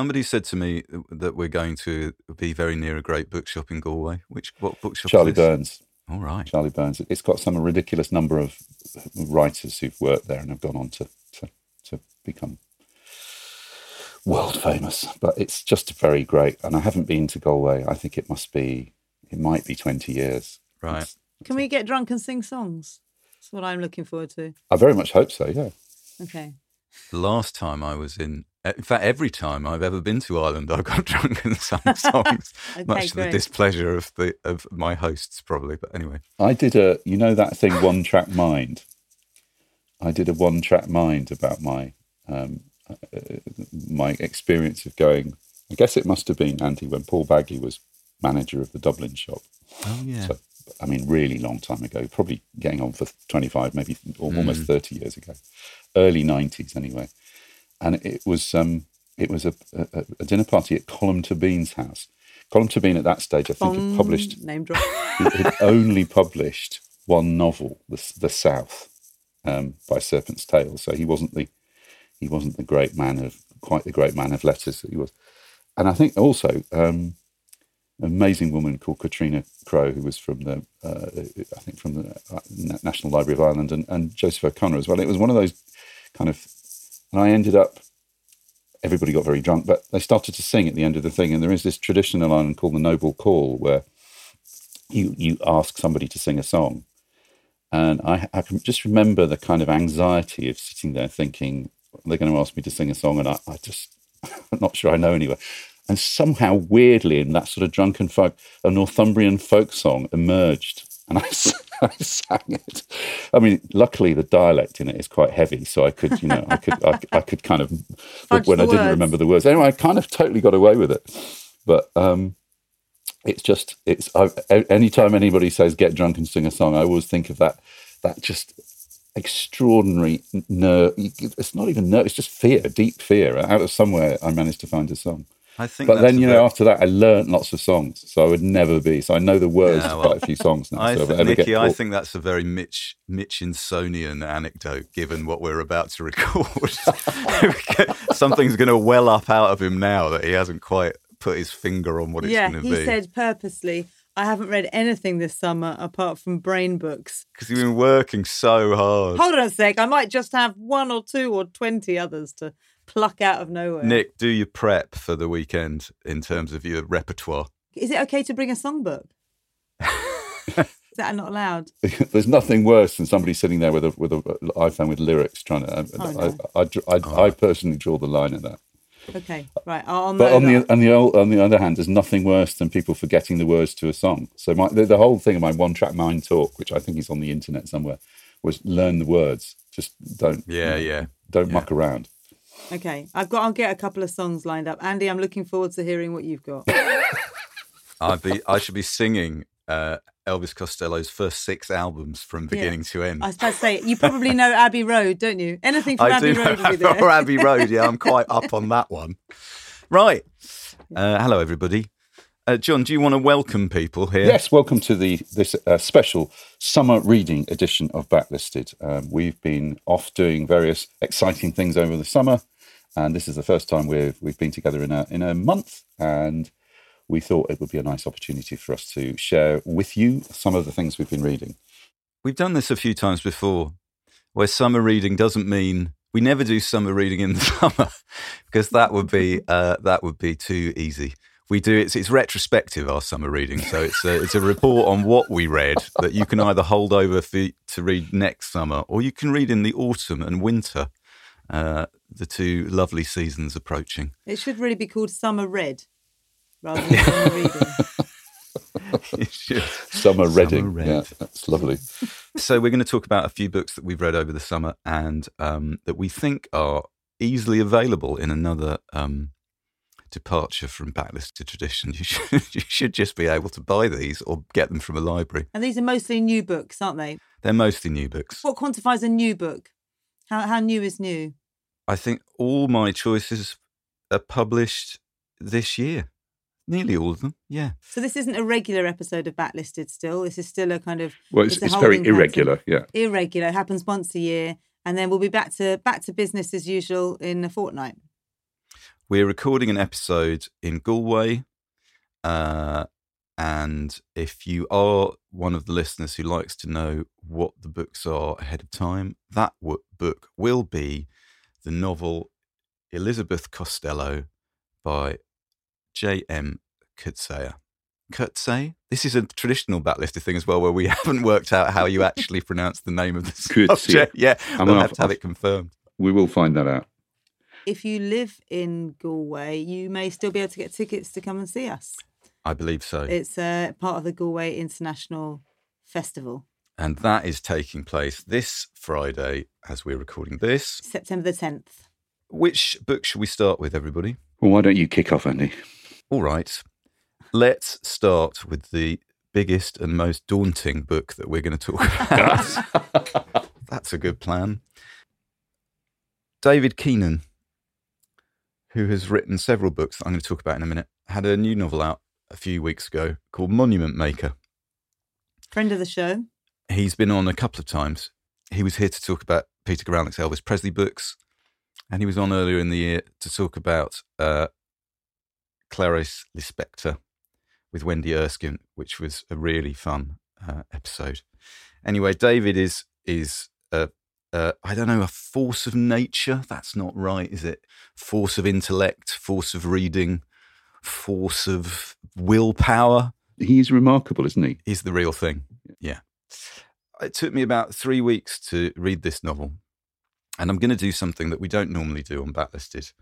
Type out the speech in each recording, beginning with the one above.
Somebody said to me that we're going to be very near a great bookshop in Galway. Which what bookshop? Charlie is this? Byrne's. All right. Charlie Byrne's. It's got some ridiculous number of writers who've worked there and have gone on to to, to become world famous. But it's just very great. And I haven't been to Galway. I think it must be. It might be twenty years. Right. It's- Can we get drunk and sing songs? That's what I'm looking forward to. I very much hope so. Yeah. Okay. The last time I was in, in fact, every time I've ever been to Ireland, I've got drunk and sung songs, Okay, much to the displeasure of the of my hosts, probably. But anyway, I did a. You know that thing, One Track Mind. I did a One Track Mind about my um, uh, my experience of going. I guess it must have been Andy when Paul Bagley was manager of the Dublin shop. oh yeah, So, I mean, really long time ago, probably getting on for 25, maybe al- almost 30 years ago, early 90s anyway. And it was um, it was a, a, a dinner party at Colm Tóibín's house. Colm Tóibín at that stage, I think, had published name drop. had only published one novel, The, the South, um, by Serpent's Tail. So he wasn't the he wasn't the great man of quite the great man of letters that he was. And I think also um, an amazing woman called Katrina Crow, who was from the uh, I think from the uh, National Library of Ireland, and, and Joseph O'Connor as well. It was one of those kind of, and I ended up. Everybody got very drunk, but they started to sing at the end of the thing. And there is this tradition in Ireland called the Noble Call, where you you ask somebody to sing a song, and I, I can just remember the kind of anxiety of sitting there thinking they're going to ask me to sing a song, and I, I just I'm not sure I know anyway. And somehow, weirdly, in that sort of drunken folk, a Northumbrian folk song emerged, and I, I sang it. I mean, luckily the dialect in it is quite heavy, so I could, you know, I could, I, I could kind of, Fudge when I didn't words. remember the words. Anyway, I kind of totally got away with it, but um, it's just it's I, anytime anybody says get drunk and sing a song i always think of that that just extraordinary nerve it's not even nerve it's just fear deep fear out of somewhere i managed to find a song I think. but then you know very- after that i learnt lots of songs so i would never be so i know the words Yeah, to well, quite a few songs now I so if think, Nicky, get I think that's a very Mitch Mitchinsonian anecdote, given what we're about to record. Something's going to well up out of him now that he hasn't quite put his finger on what it's yeah, going to be. Yeah, he said purposely, I haven't read anything this summer apart from brain books. because you've been working so hard. Hold on a sec. I might just have one or two or 20 others to pluck out of nowhere. Nick, do your prep for the weekend in terms of your repertoire. Is it okay to bring a songbook? Is that not allowed? there's nothing worse than somebody sitting there with a with an iphone with lyrics trying to Oh, no. I, I, I, I, I personally draw the line at that Okay, right. I'll, I'll But know on the on the o- on the other hand, there's nothing worse than people forgetting the words to a song. So my the, the whole thing of my one track mind talk, which I think is on the internet somewhere, was learn the words. Just don't Yeah, yeah. don't yeah. muck around. Okay, I've got. I'll get a couple of songs lined up. Andy, I'm looking forward to hearing what you've got. I'd be, I should be singing uh, Elvis Costello's first six albums from beginning to end. I was about to say, you probably know Abbey Road, don't you? Anything from I Abbey Road know will be there. or Abbey Road. Yeah, I'm quite up on that one. Right. Uh, hello, everybody. Uh, John, do you want to welcome people here? Yes, welcome to the this uh, special summer reading edition of Backlisted. Um, we've been off doing various exciting things over the summer, and this is the first time we've we've been together in a in a month, and we thought it would be a nice opportunity for us to share with you some of the things we've been reading. We've done this a few times before, where summer reading doesn't mean we never do summer reading in the summer because that would be uh, that would be too easy. We do it's it's retrospective our summer reading, so it's a, it's a report on what we read that you can either hold over for, to read next summer or you can read in the autumn and winter, uh, the two lovely seasons approaching. It should really be called Summer Red rather than Summer Reading. It should. Summer Reading. Red. Yeah, that's lovely. So we're going to talk about a few books that we've read over the summer and um, that we think are easily available in another um, departure from backlisted tradition. You should, you should just be able to buy these or get them from a library. And these are mostly new books, aren't they? They're mostly new books. What quantifies a new book? How, how new is new? I think all my choices are published this year. Nearly all of them, yeah. So this isn't a regular episode of Backlisted still. This is still a kind of Well, it's, It's it's very holding pattern. irregular. Yeah. irregular. It happens once a year. And then we'll be back to back to business as usual in a fortnight. We're recording an episode in Galway. Uh, and if you are one of the listeners who likes to know what the books are ahead of time, that w- book will be the novel Elizabeth Costello by J.M. Coetzee. Coetzee? This is a traditional backlisted thing as well, where we haven't worked out how you actually pronounce the name of the subject. Yeah, I'm we'll have- to have it confirmed. We will find that out. If you live in Galway, you may still be able to get tickets to come and see us. I believe so. It's uh, part of the Galway International Festival, and that is taking place this Friday as we're recording this. September the 10th. Which book should we start with, everybody? Well, why don't you kick off, Andy? All right. Let's start with the biggest and most daunting book that we're going to talk about. That's a good plan. David Keenan, who has written several books that I'm going to talk about in a minute, had a new novel out a few weeks ago called Monument Maker. Friend of the show. He's been on a couple of times. He was here to talk about Peter Guralnick's Elvis Presley books, and he was on earlier in the year to talk about uh, Clarice Lispector with Wendy Erskine, which was a really fun uh, episode. Anyway, David is is a, a I don't know a force of nature. That's not right, is it? Force of intellect, force of reading, force of willpower He's remarkable, isn't he? He's the real thing. Yeah. It took me about three weeks to read this novel. And I'm going to do something that we don't normally do on Backlisted.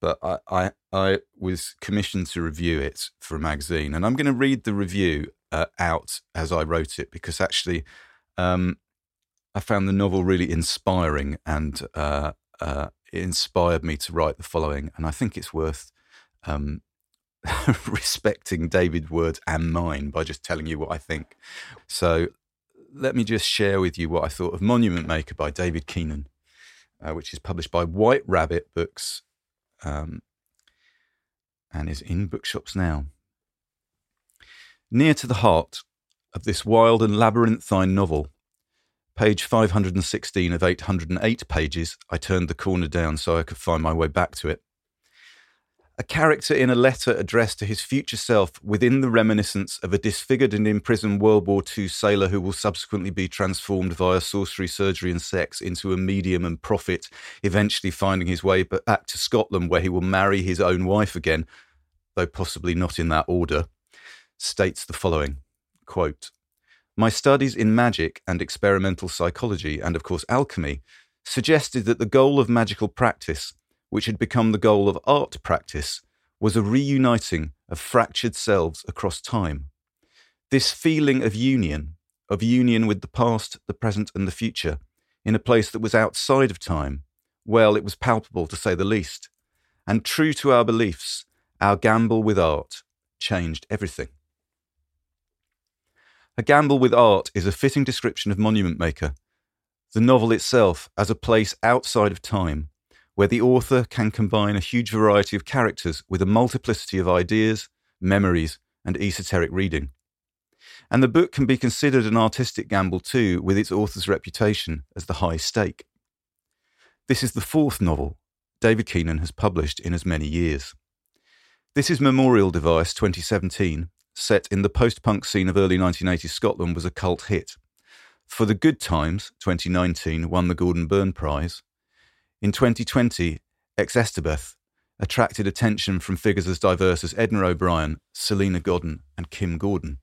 But I, I, I was commissioned to review it for a magazine. And I'm going to read the review uh, out as I wrote it because actually um, I found the novel really inspiring and uh, uh, it inspired me to write the following. And I think it's worth um, respecting David's words and mine by just telling you what I think. So let me just share with you what I thought of Monument Maker by David Keenan, uh, which is published by White Rabbit Books um, and is in bookshops now. Near to the heart of this wild and labyrinthine novel, page 516 of 808 pages, I turned the corner down so I could find my way back to it. A character in a letter addressed to his future self within the reminiscence of a disfigured and imprisoned World War II sailor who will subsequently be transformed via sorcery, surgery, and sex into a medium and prophet, eventually finding his way back to Scotland where he will marry his own wife again, though possibly not in that order, states the following quote, My studies in magic and experimental psychology, and of course alchemy, suggested that the goal of magical practice which had become the goal of art practice, was a reuniting of fractured selves across time. This feeling of union, of union with the past, the present, and the future, in a place that was outside of time, well, it was palpable to say the least. And true to our beliefs, our gamble with art changed everything. A gamble with art is a fitting description of Monument Maker, the novel itself as a place outside of time where the author can combine a huge variety of characters with a multiplicity of ideas, memories, and esoteric reading. And the book can be considered an artistic gamble too, with its author's reputation as the high stake. This is the fourth novel David Keenan has published in as many years. This is Memorial Device 2017, set in the post punk scene of early 1980s Scotland, was a cult hit. For the Good Times 2019 won the Gordon Burn Prize. In 2020, Xstabeth attracted attention from figures as diverse as Edna O'Brien, Salena Godden, and Kim Gordon.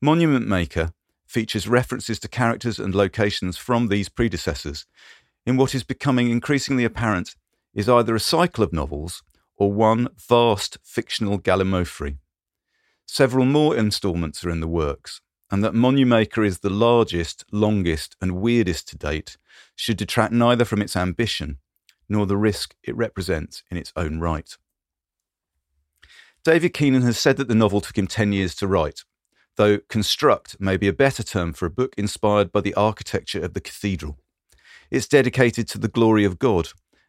Monument Maker features references to characters and locations from these predecessors in what is becoming increasingly apparent is either a cycle of novels or one vast fictional gallimaufry. Several more instalments are in the works, and that Monumaker is the largest, longest, and weirdest to date should detract neither from its ambition nor the risk it represents in its own right. David Keenan has said that the novel took him 10 years to write, though construct may be a better term for a book inspired by the architecture of the cathedral. It's dedicated to the glory of God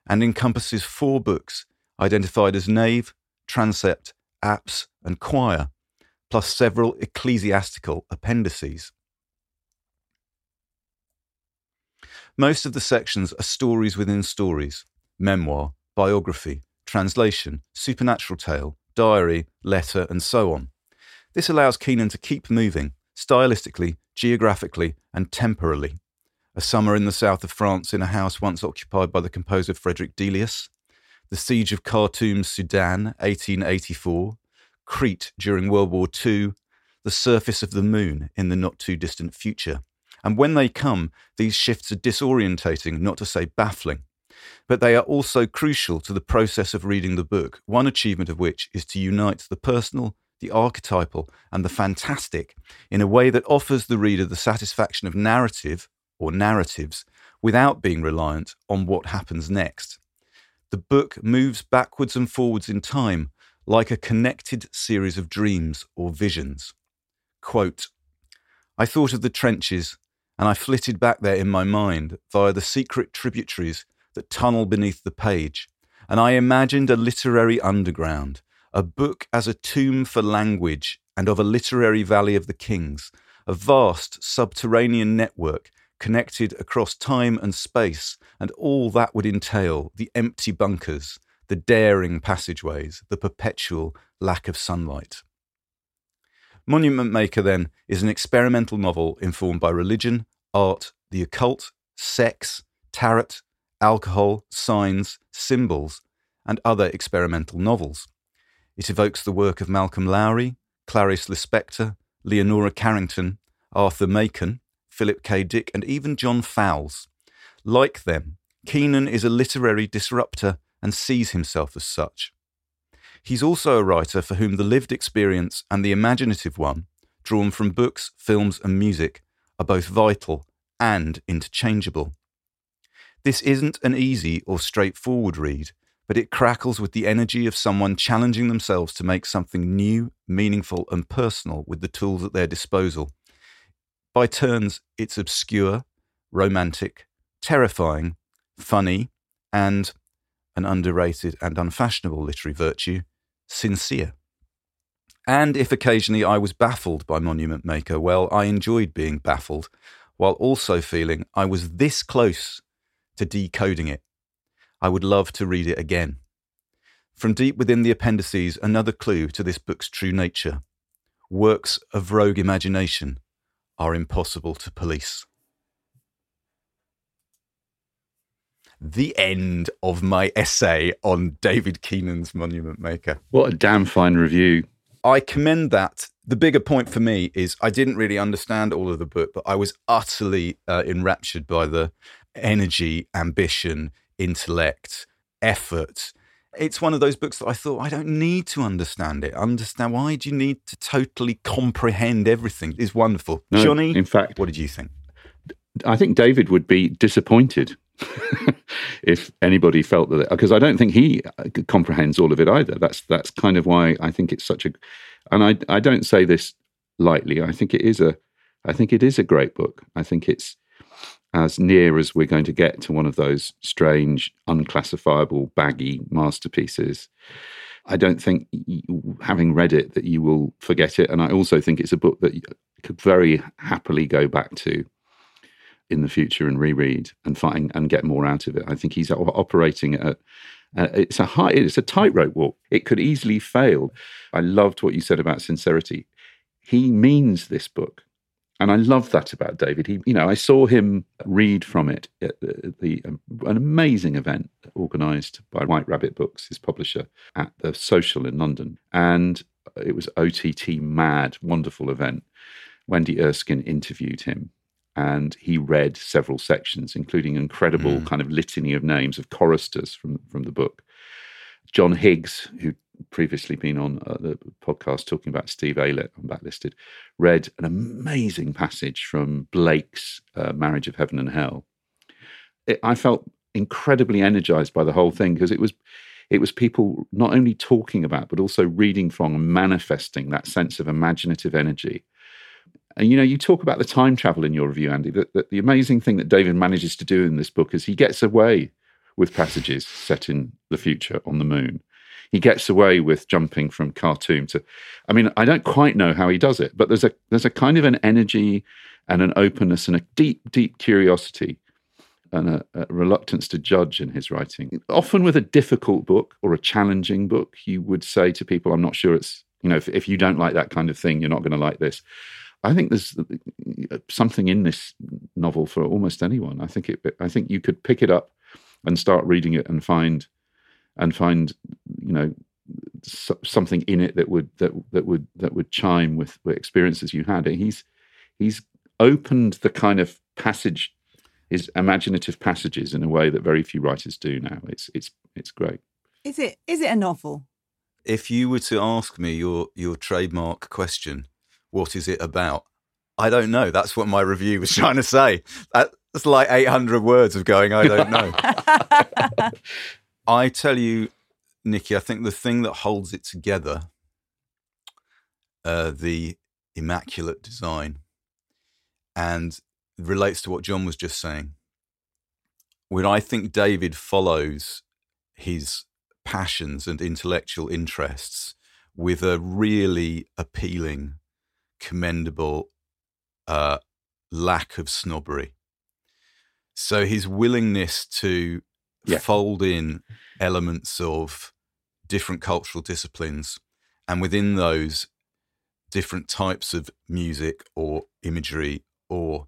and encompasses four books identified as nave, transept, apse, and choir, plus several ecclesiastical appendices. Most of the sections are stories within stories memoir, biography, translation, supernatural tale, diary, letter, and so on. This allows Keenan to keep moving, stylistically, geographically, and temporally. A summer in the south of France in a house once occupied by the composer Frederick Delius, the siege of Khartoum, Sudan, 1884, Crete during World War II, the surface of the moon in the not too distant future. And when they come, these shifts are disorientating, not to say baffling. But they are also crucial to the process of reading the book, one achievement of which is to unite the personal, the archetypal, and the fantastic in a way that offers the reader the satisfaction of narrative or narratives without being reliant on what happens next. The book moves backwards and forwards in time like a connected series of dreams or visions. Quote, I thought of the trenches and I flitted back there in my mind via the secret tributaries that tunnel beneath the page, and I imagined a literary underground, a book as a tomb for language and of a literary valley of the kings, a vast subterranean network connected across time and space, and all that would entail the empty bunkers, the daring passageways, the perpetual lack of sunlight. Monument Maker, then, is an experimental novel informed by religion, art, the occult, sex, tarot, alcohol, signs, symbols, and other experimental novels. It evokes the work of Malcolm Lowry, Clarice Lispector, Leonora Carrington, Arthur Machen, Philip K. Dick, and even John Fowles. Like them, Keenan is a literary disruptor and sees himself as such. He's also a writer for whom the lived experience and the imaginative one, drawn from books, films, and music, are both vital and interchangeable. This isn't an easy or straightforward read, but it crackles with the energy of someone challenging themselves to make something new, meaningful, and personal with the tools at their disposal. By turns, it's obscure, romantic, terrifying, funny, and an underrated and unfashionable literary virtue, sincere. And if occasionally I was baffled by Monument Maker, well, I enjoyed being baffled, while also feeling I was this close to decoding it. I would love to read it again. From deep within the appendices, another clue to this book's true nature. Works of rogue imagination are impossible to police. The end of my essay on David Keenan's Monument Maker. What a damn fine review. I commend that. The bigger point for me is I didn't really understand all of the book, but I was utterly uh, enraptured by the energy, ambition, intellect, effort. It's one of those books that I thought I don't need to understand it. Understand why do you need to totally comprehend everything? It's wonderful. No, Johnny, in fact, what did you think? I think David would be disappointed if anybody felt that because I don't think he uh, comprehends all of it either. That's that's kind of why I think it's such a and I I don't say this lightly. I think it is a I think it is a great book. I think it's as near as we're going to get to one of those strange, unclassifiable, baggy masterpieces. I don't think, having read it, that you will forget it. And I also think it's a book that could very happily go back to in the future and reread and find and get more out of it. I think he's operating at uh, it's a high, it's a tightrope walk. It could easily fail. I loved what you said about sincerity. He means this book and I love that about David. He, you know, I saw him read from it at the, the um, an amazing event organised by White Rabbit Books, his publisher, at the Social in London, and it was OTT mad, wonderful event. Wendy Erskine interviewed him, and he read several sections, including incredible Mm. kind of litany of names of choristers from from the book. John Higgs, who previously been on uh, the podcast talking about Steve Aylett on Backlisted, read an amazing passage from Blake's uh, Marriage of Heaven and Hell. It, I felt incredibly energized by the whole thing because it was it was people not only talking about but also reading from and manifesting that sense of imaginative energy. And you know, you talk about the time travel in your review, Andy. That, that the amazing thing that David manages to do in this book is he gets away with passages set in the future on the moon. He gets away with jumping from Khartoum to. I mean, I don't quite know how he does it, but there's a there's a kind of an energy and an openness and a deep, deep curiosity and a, a reluctance to judge in his writing. Often with a difficult book or a challenging book, you would say to people, "I'm not sure it's you know if, if you don't like that kind of thing, you're not going to like this." I think there's uh, something in this novel for almost anyone. I think it. I think you could pick it up and start reading it and find and find you know so, something in it that would that that would that would chime with the experiences you had. He's he's opened the kind of passage, his imaginative passages in a way that very few writers do now. It's it's it's great. Is it is it a novel? If you were to ask me your your trademark question, what is it about? I don't know. That's what my review was trying to say. That's like 800 words of going, I don't know. I tell you, Nicky, I think the thing that holds it together, uh, the immaculate design, and relates to what John was just saying. When I think David follows his passions and intellectual interests with a really appealing, commendable uh, lack of snobbery. So his willingness to Yeah. fold in elements of different cultural disciplines and within those different types of music or imagery or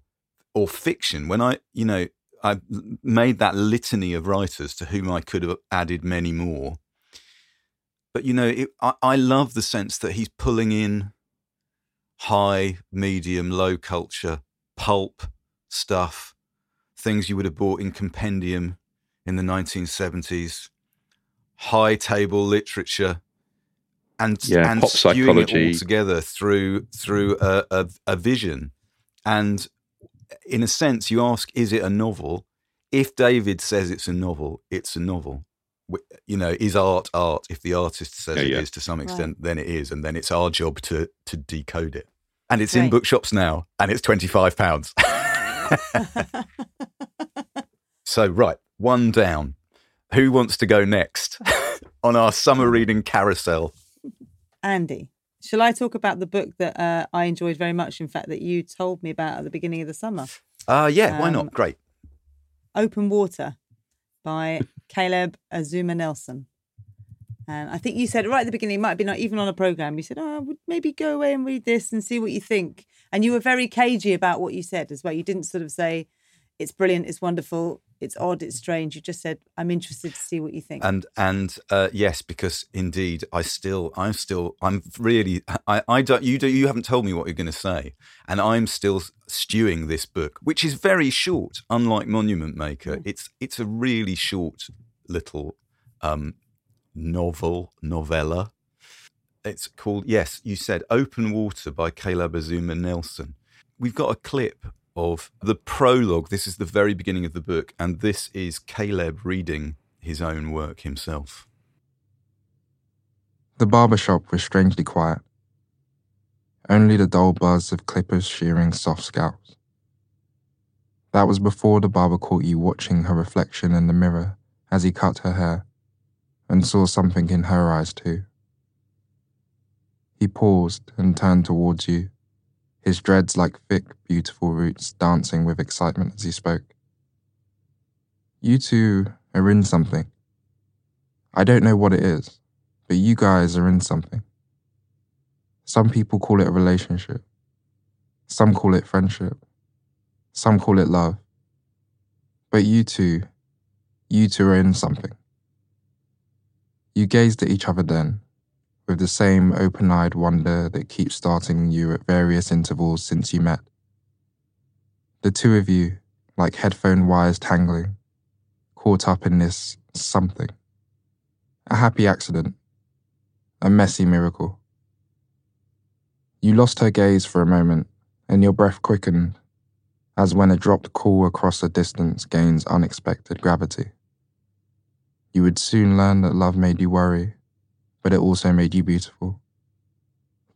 or fiction when i you know i made that litany of writers to whom i could have added many more but you know it, I, I love the sense that he's pulling in high medium low culture pulp stuff things you would have bought in compendium in the 1970s high table literature and Yeah, and pop skewing it all together through through a, a, a vision. And in a sense you ask is it a novel? If david says it's a novel it's a novel you know is art art? If the artist says Yeah, it is yeah. to some Right. extent then it is and then it's our job to to decode it. And it's in bookshops now and it's 25 pounds. So right one down. Who wants to go next on our summer reading carousel? Andy, shall I talk about the book that uh, I enjoyed very much? In fact, that you told me about at the beginning of the summer, uh yeah why Um, not great. "Open Water" by Caleb Azumah Nelson. And I think you said right at the beginning, it might have been like, even on a program, you said, "Oh, I would maybe go away and read this and see what you think." And you were very cagey about what you said as well. You didn't sort of say, "It's brilliant, it's wonderful, it's odd, it's strange." You just said, "I'm interested to see what you think." and and uh, yes because indeed i still i'm still i'm really i i don't you do you haven't told me what you're going to say and i'm still stewing this book which is very short unlike monument maker it's it's a really short little um novel novella it's called yes you said open water by caleb azumah nelson we've got a clip of the prologue this is the very beginning of the book and this is caleb reading his own work himself The barber shop was strangely quiet. Only the dull buzz of clippers shearing soft scalps. That was before the barber caught you watching her reflection in the mirror as he cut her hair and saw something in her eyes too. He paused and turned towards you, his dreads like thick, beautiful roots dancing with excitement as he spoke. You two are in something. I don't know what it is but you guys are in something. Some people call it a relationship. Some call it friendship. Some call it love. But you two, you two are in something. You gazed at each other then, with the same open eyed wonder that keeps starting you at various intervals since you met. The two of you, like headphone wires tangling, caught up in this something. A happy accident. A messy miracle. You lost her gaze for a moment, and your breath quickened, as when a dropped call across a distance gains unexpected gravity. You would soon learn that love made you worry, but it also made you beautiful.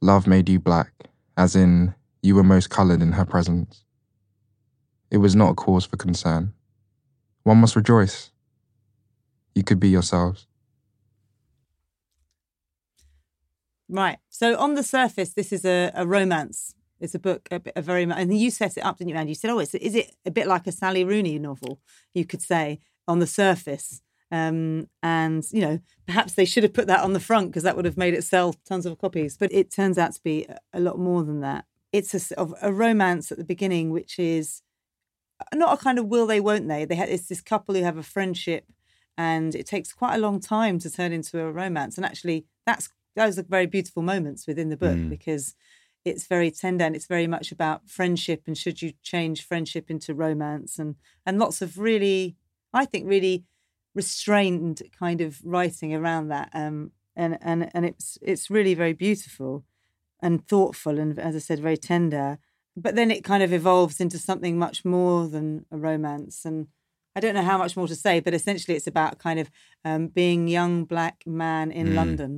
Love made you black, as in, you were most coloured in her presence. It was not a cause for concern. One must rejoice. You could be yourselves. Right. So on the surface, this is a, a romance. It's a book, a, a very, and you set it up, didn't you, Andy? You said, "Oh, it's, is it a bit like a Sally Rooney novel?" You could say on the surface, um, and you know, perhaps they should have put that on the front because that would have made it sell tons of copies. But it turns out to be a lot more than that. It's a a romance at the beginning, which is not a kind of will they, won't they. They have, it's this couple who have a friendship, and it takes quite a long time to turn into a romance. And actually, that's those are very beautiful moments within the book Mm. because it's very tender and it's very much about friendship and should you change friendship into romance and and lots of really I think really restrained kind of writing around that um and and and it's it's really very beautiful and thoughtful and as I said very tender but then it kind of evolves into something much more than a romance and I don't know how much more to say but essentially it's about kind of um, being young black man in Mm. London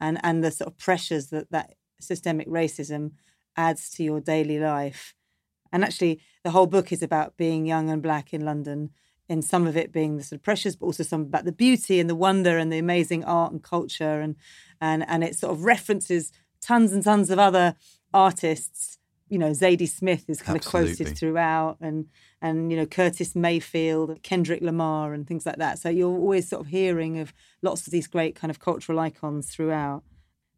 and and the sort of pressures that that systemic racism adds to your daily life. And actually, the whole book is about being young and black in London, and some of it being the sort of pressures, but also some about the beauty and the wonder and the amazing art and culture, and and and it sort of references tons and tons of other artists. You know, Zadie Smith is kind of quoted throughout, and and you know Curtis Mayfield, Kendrick Lamar, and things like that. So you're always sort of hearing of lots of these great kind of cultural icons throughout.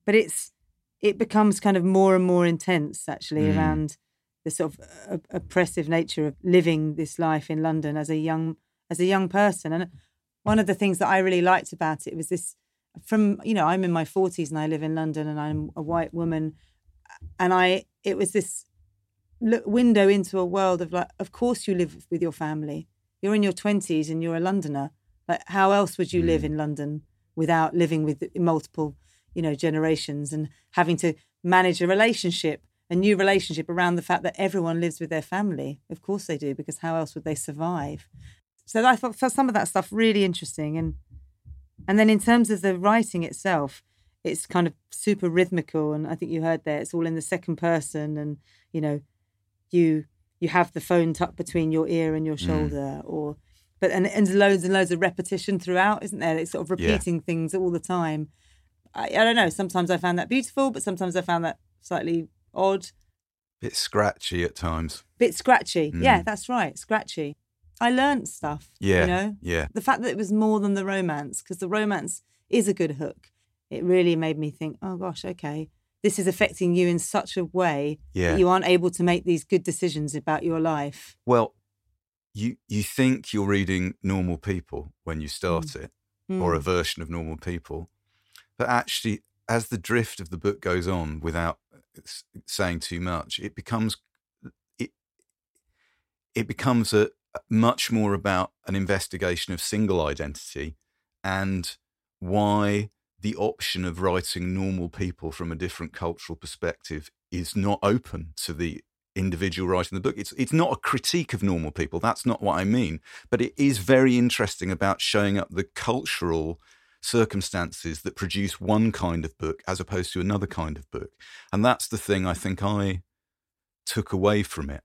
But it's it becomes kind of more and more intense actually Mm. around the sort of uh, oppressive nature of living this life in London as a young as a young person. And one of the things that I really liked about it was this from you know I'm in my 40s and I live in London and I'm a white woman and I it was this look, window into a world of like of course you live with your family. You're in your 20s and you're a Londoner. Like how else would you live in London without living with multiple you know generations and having to manage a relationship a new relationship around the fact that everyone lives with their family. Of course they do because how else would they survive? So I thought for some of that stuff really interesting and and then in terms of the writing itself it's kind of super rhythmical and I think you heard there it's all in the second person and you know you you have the phone tucked between your ear and your mm. shoulder or but and, and loads and loads of repetition throughout isn't there? It's sort of Yeah. repeating things all the time. I, I don't know sometimes I found that beautiful but sometimes I found that slightly odd Bit scratchy at times. bit scratchy yeah Mm. that's right scratchy I learned stuff Yeah. you know Yeah. the fact that it was more than the romance because the romance is a good hook it really made me think oh gosh okay this is affecting you in such a way Yeah. that you aren't able to make these good decisions about your life Well, you you think you're reading normal people when you start it, or a Mm. version of normal people, but actually, as the drift of the book goes on, without uh, saying too much, it becomes it it becomes a much more about an investigation of single identity and why the option of writing normal people from a different cultural perspective is not open to the individual writing the book. It's it's not a critique of normal people. That's not what I mean. But it is very interesting about showing up the cultural circumstances that produce one kind of book as opposed to another kind of book. And that's the thing I think I took away from it.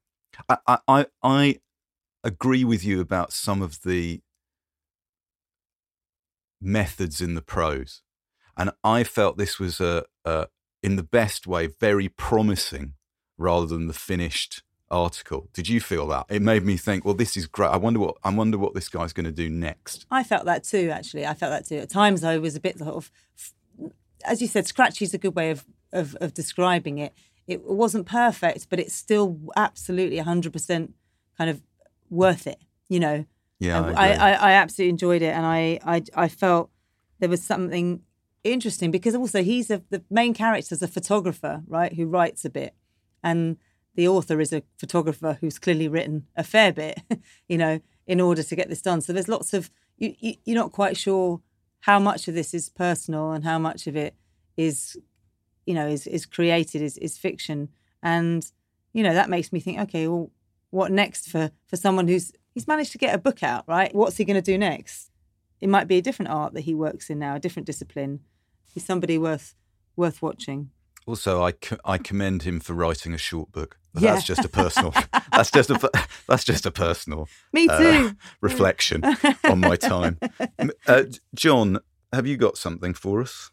I I, I, agree with you about some of the methods in the prose. And I felt this was a, a in the best way, very promising rather than the finished article. Did you feel that? It made me think, well, this is great. I wonder what I wonder what this guy's going to do next. I felt that too. Actually, I felt that too. At times, I was a bit sort of, as you said, scratchy is a good way of of, of describing it. it wasn't perfect, but it's still absolutely 100% kind of worth it, you know. Yeah, I, I. I, I absolutely enjoyed it, and I, I, I felt there was something interesting because also he's a, the main character is a photographer, right, who writes a bit, and the author is a photographer who's clearly written a fair bit, you know, in order to get this done. So there's lots of you, you you're not quite sure how much of this is personal and how much of it is, you know, is is created is is fiction, and you know that makes me think, okay, well, what next for for someone who's he's managed to get a book out, right? What's he going to do next? It might be a different art that he works in now, a different discipline. He's somebody worth worth watching. Also, I, co- I commend him for writing a short book. But Yeah. That's just a personal. that's just a that's just a personal Me uh, too. reflection on my time. Uh, John, have you got something for us?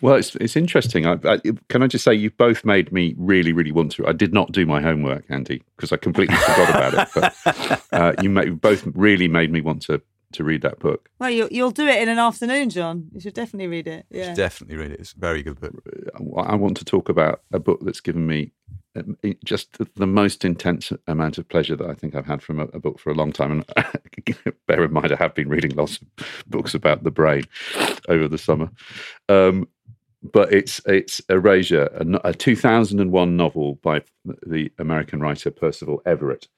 Well, it's it's interesting. I, I, can I just say you've both made me really, really want to. I did not do my homework, Andy, because I completely forgot about it. But uh, you ma- both really made me want to to read that book. Well, you'll, you'll do it in an afternoon, John. You should definitely read it. Yeah. Definitely read it. It's a very good book. I want to talk about a book that's given me it- just the, most intense amount of pleasure that I think I've had from a, a book for a long time. And bear in mind, I have been reading lots of books about the brain over the summer. Um, but it's it's Erasure, a, a 2001 novel by the American writer Percival Everett,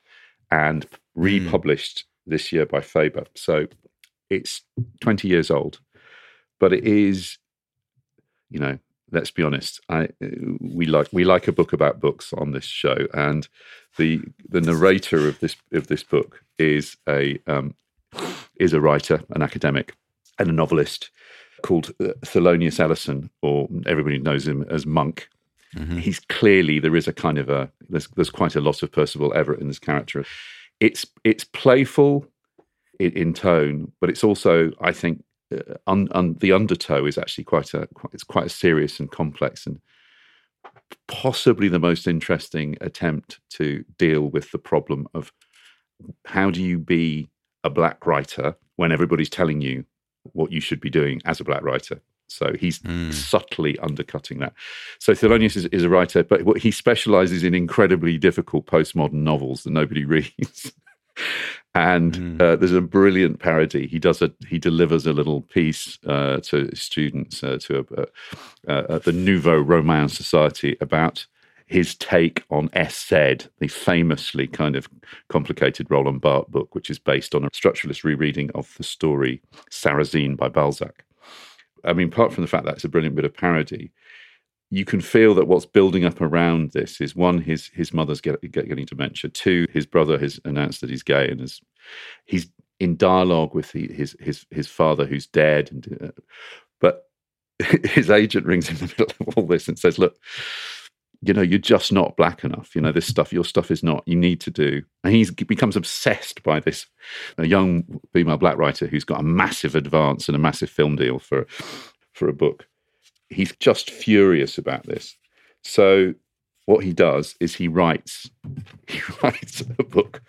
and republished this year by Faber. So it's 20 years old, but it is, you know, let's be honest. I we like we like a book about books on this show, and the the narrator of this of this book is a um, is a writer, an academic, and a novelist called uh, Thelonious Ellison, or everybody knows him as Monk. He's clearly there is a kind of a there's there's quite a lot of Percival Everett in this character. It's it's playful in, in tone, but it's also I think uh, Uh, un, un, the undertow is actually quite a quite, it's quite a serious and complex and possibly the most interesting attempt to deal with the problem of how do you be a black writer when everybody's telling you what you should be doing as a black writer. So he's hmm. subtly undercutting that. So Thelonious is, is a writer, but he specializes in incredibly difficult postmodern novels that nobody reads. And uh, there's a brilliant parody. He does a he delivers a little piece uh, to students uh, to a, the Nouveau Roman Society about his take on S/Z, the famously kind of complicated Roland Barthes book, which is based on a structuralist rereading of the story Sarrasine by Balzac. I mean, apart from the fact that it's a brilliant bit of parody, you can feel that what's building up around this is one, his his mother's get, get, getting dementia. Two, his brother has announced that he's gay and is he's in dialogue with the, his his his father who's dead. And uh, but his agent rings in the middle of all this and says, "Look, you know, you're just not black enough. You know, this stuff, your stuff is not. You need to do." And he becomes obsessed by this a young female black writer who's got a massive advance and a massive film deal for for a book. He's just furious about this. So what he does is he writes he writes a book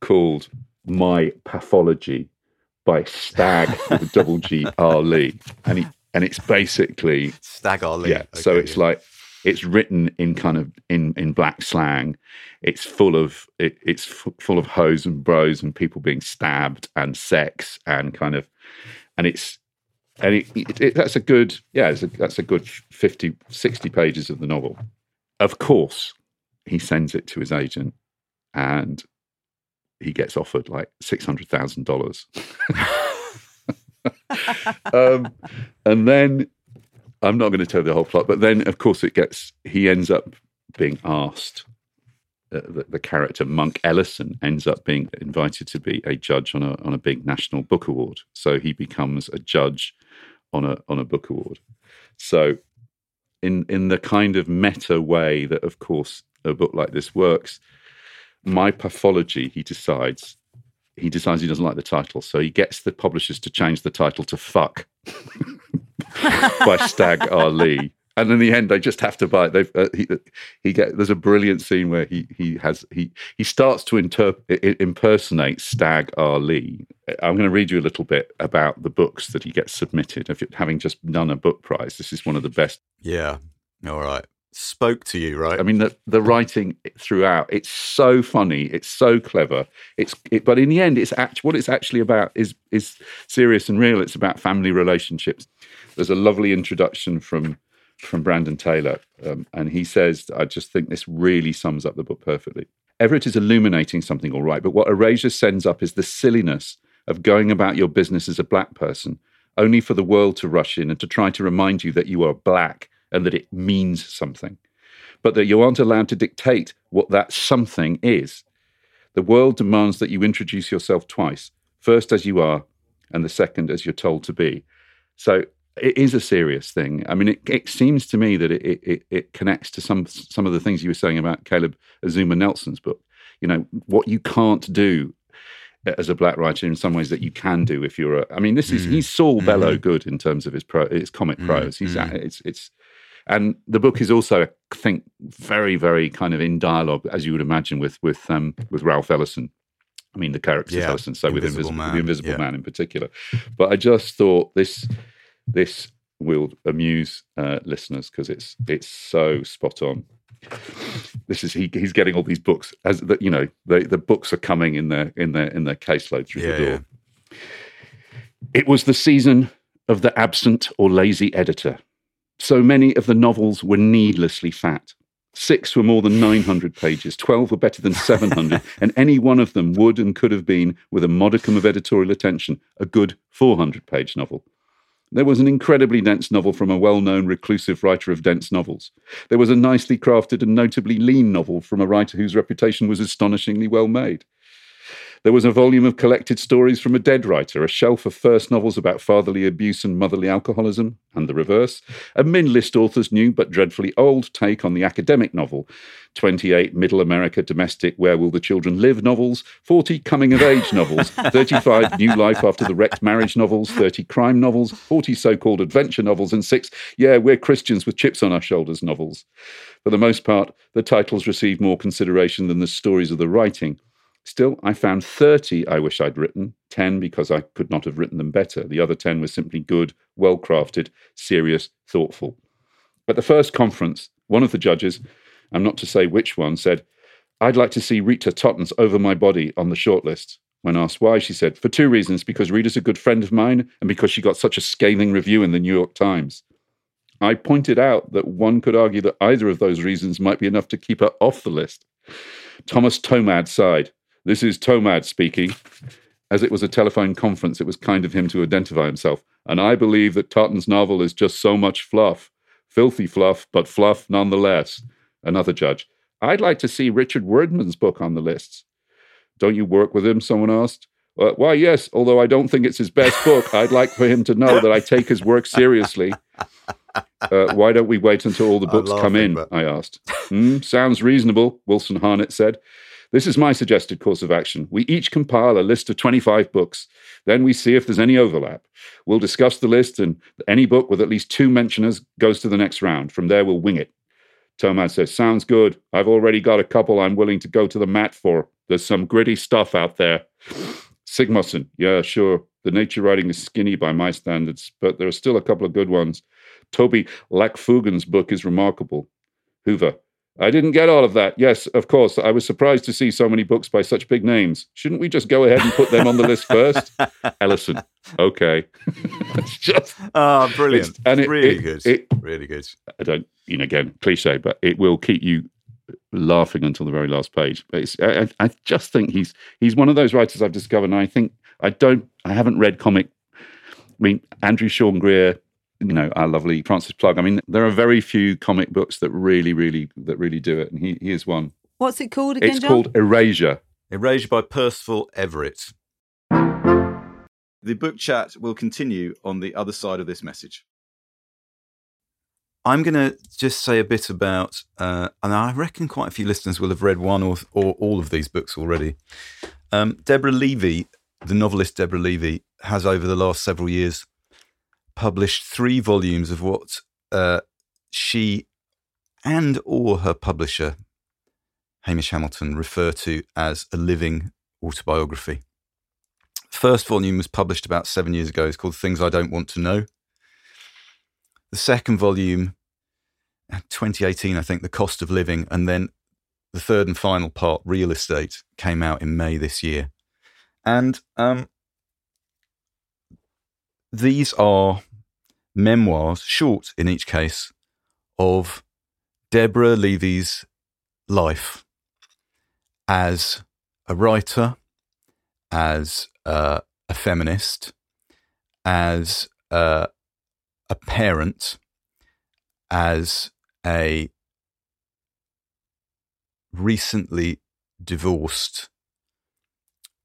called My Pathology by Stag double G R Lee. And he and it's basically Stag Ali. yeah. so Okay, it's like it's written in kind of in in black slang. It's full of it, it's f- full of hoes and bros and people being stabbed and sex and kind of and it's and it, it, it- that's a good yeah a, that's a good 50 60 pages of the novel of course he sends it to his agent and he gets offered like $600000 um, and then I'm not going to tell the whole plot, but then of course it gets. He ends up being asked. Uh, the, the character Monk Ellison ends up being invited to be a judge on a on a big national book award. So he becomes a judge on a on a book award. So in in the kind of meta way that, of course, a book like this works, my pathology. He decides he decides he doesn't like the title, so he gets the publishers to change the title to "fuck." by Stag R. And in the end, they just have to buy it. They've, uh, he, he get there's a brilliant scene where he he has he he starts to interp- impersonate Stagg R. Leigh. I'm going to read you a little bit about the books that he gets submitted. If having just done a book prize, this is one of the best Yeah. All right. spoke to you, right? I mean, the, the writing throughout, it's so funny, it's so clever. It's it, but in the end, it's act, what it's actually about is is serious and real. It's about family relationships. There's a lovely introduction from from Brandon Taylor, um, and he says, "I just think this really sums up the book perfectly." Everett is illuminating something, all right, but what Erasure sends up is the silliness of going about your business as a black person, only for the world to rush in and to try to remind you that you are black and that it means something, but that you aren't allowed to dictate what that something is. The world demands that you introduce yourself twice first as you are, and the second as you're told to be. So it is a serious thing. I mean, it, it seems to me that it, it, it connects to some some of the things you were saying about Caleb Azumah Nelson's book. You know, what you can't do as a black writer in some ways that you can do if you're a. I mean, this is Mm. he's Saul Bellow Mhm. good in terms of his pro, his comic Mm, prose. He's mm. it's it's. And the book is also, I think, very, very kind of in dialogue, as you would imagine, with with um, with Ralph Ellison. I mean, the characters Yeah, Ellison, so with Invisible Invisible, Man, the Invisible yeah. Man in particular. But I just thought this this will amuse uh, listeners because it's it's so spot on. This is he, he's getting all these books as the, you know the the books are coming in their in their in their caseload through Yeah, the door. It was the season of the absent or lazy editor. So many of the novels were needlessly fat. Six were more than 900 pages, 12 were better than 700, and any one of them would and could have been, with a modicum of editorial attention, a good 400 page novel. There was an incredibly dense novel from a well known reclusive writer of dense novels. There was a nicely crafted and notably lean novel from a writer whose reputation was astonishingly well made. There was a volume of collected stories from a dead writer, a shelf of first novels about fatherly abuse and motherly alcoholism, and the reverse, a min list author's new but dreadfully old take on the academic novel, 28 middle America domestic Where Will the Children Live novels, 40 coming of age novels, 35 new life after the wrecked marriage novels, 30 crime novels, 40 so called adventure novels, and six, yeah, we're Christians with chips on our shoulders novels. For the most part, the titles received more consideration than the stories of the writing. Still, I found 30 I wish I'd written, 10 because I could not have written them better. The other 10 were simply good, well crafted, serious, thoughtful. At the first conference, one of the judges, I'm not to say which one, said, I'd like to see Rita Totten's Over My Body on the shortlist. When asked why, she said, For two reasons because Rita's a good friend of mine and because she got such a scathing review in the New York Times. I pointed out that one could argue that either of those reasons might be enough to keep her off the list. Thomas Tomad sighed. This is Tomad speaking. As it was a telephone conference, it was kind of him to identify himself. And I believe that Totten's novel is just so much fluff. Filthy fluff, but fluff nonetheless. Another judge. I'd like to see Richard Wordman's book on the lists. Don't you work with him? Someone asked. Uh, why, yes, although I don't think it's his best book, I'd like for him to know that I take his work seriously. Uh, why don't we wait until all the books come in? but- I asked. "Hmm, sounds reasonable, Wilson Harnett said. This is my suggested course of action. We each compile a list of 25 books. Then we see if there's any overlap. We'll discuss the list, and any book with at least two mentioners goes to the next round. From there, we'll wing it. Tomad says, Sounds good. I've already got a couple I'm willing to go to the mat for. There's some gritty stuff out there. Sigmason, yeah, sure. The nature writing is skinny by my standards, but there are still a couple of good ones. Toby Lackfugen's book is remarkable. Hoover, I didn't get all of that. Yes, of course. I was surprised to see so many books by such big names. Shouldn't we just go ahead and put them on the list first? Ellison, okay. it's just, Ah, brilliant. It's- and it- really it- good. it- really good. I don't, you know, again, cliche, but it will keep you laughing until the very last page. But I I just think he's he's one of those writers I've discovered, and I think I don't, I haven't read comic. I mean, Andrew Sean Greer, you know, our lovely Francis Plug. I mean, there are very few comic books that really, really, that really do it, and he he is one. What's it called again, It's John? called Erasure. Erasure by Percival Everett. The book chat will continue on the other side of this message. I'm going to just say a bit about, uh, and I reckon quite a few listeners will have read one or, or all of these books already. Um, Deborah Levy, the novelist Deborah Levy, has over the last several years published three volumes of what uh, she and or her publisher Hamish Hamilton refer to as a living autobiography. First volume was published about seven years ago. It's called Things I Don't Want to Know. The second volume 2018, I think, The Cost of Living, and then the third and final part, Real Estate, came out in May this year. And um, these are memoirs, short in each case, of Deborah Levy's life as a writer, as uh, a feminist, as uh, a parent, as a recently divorced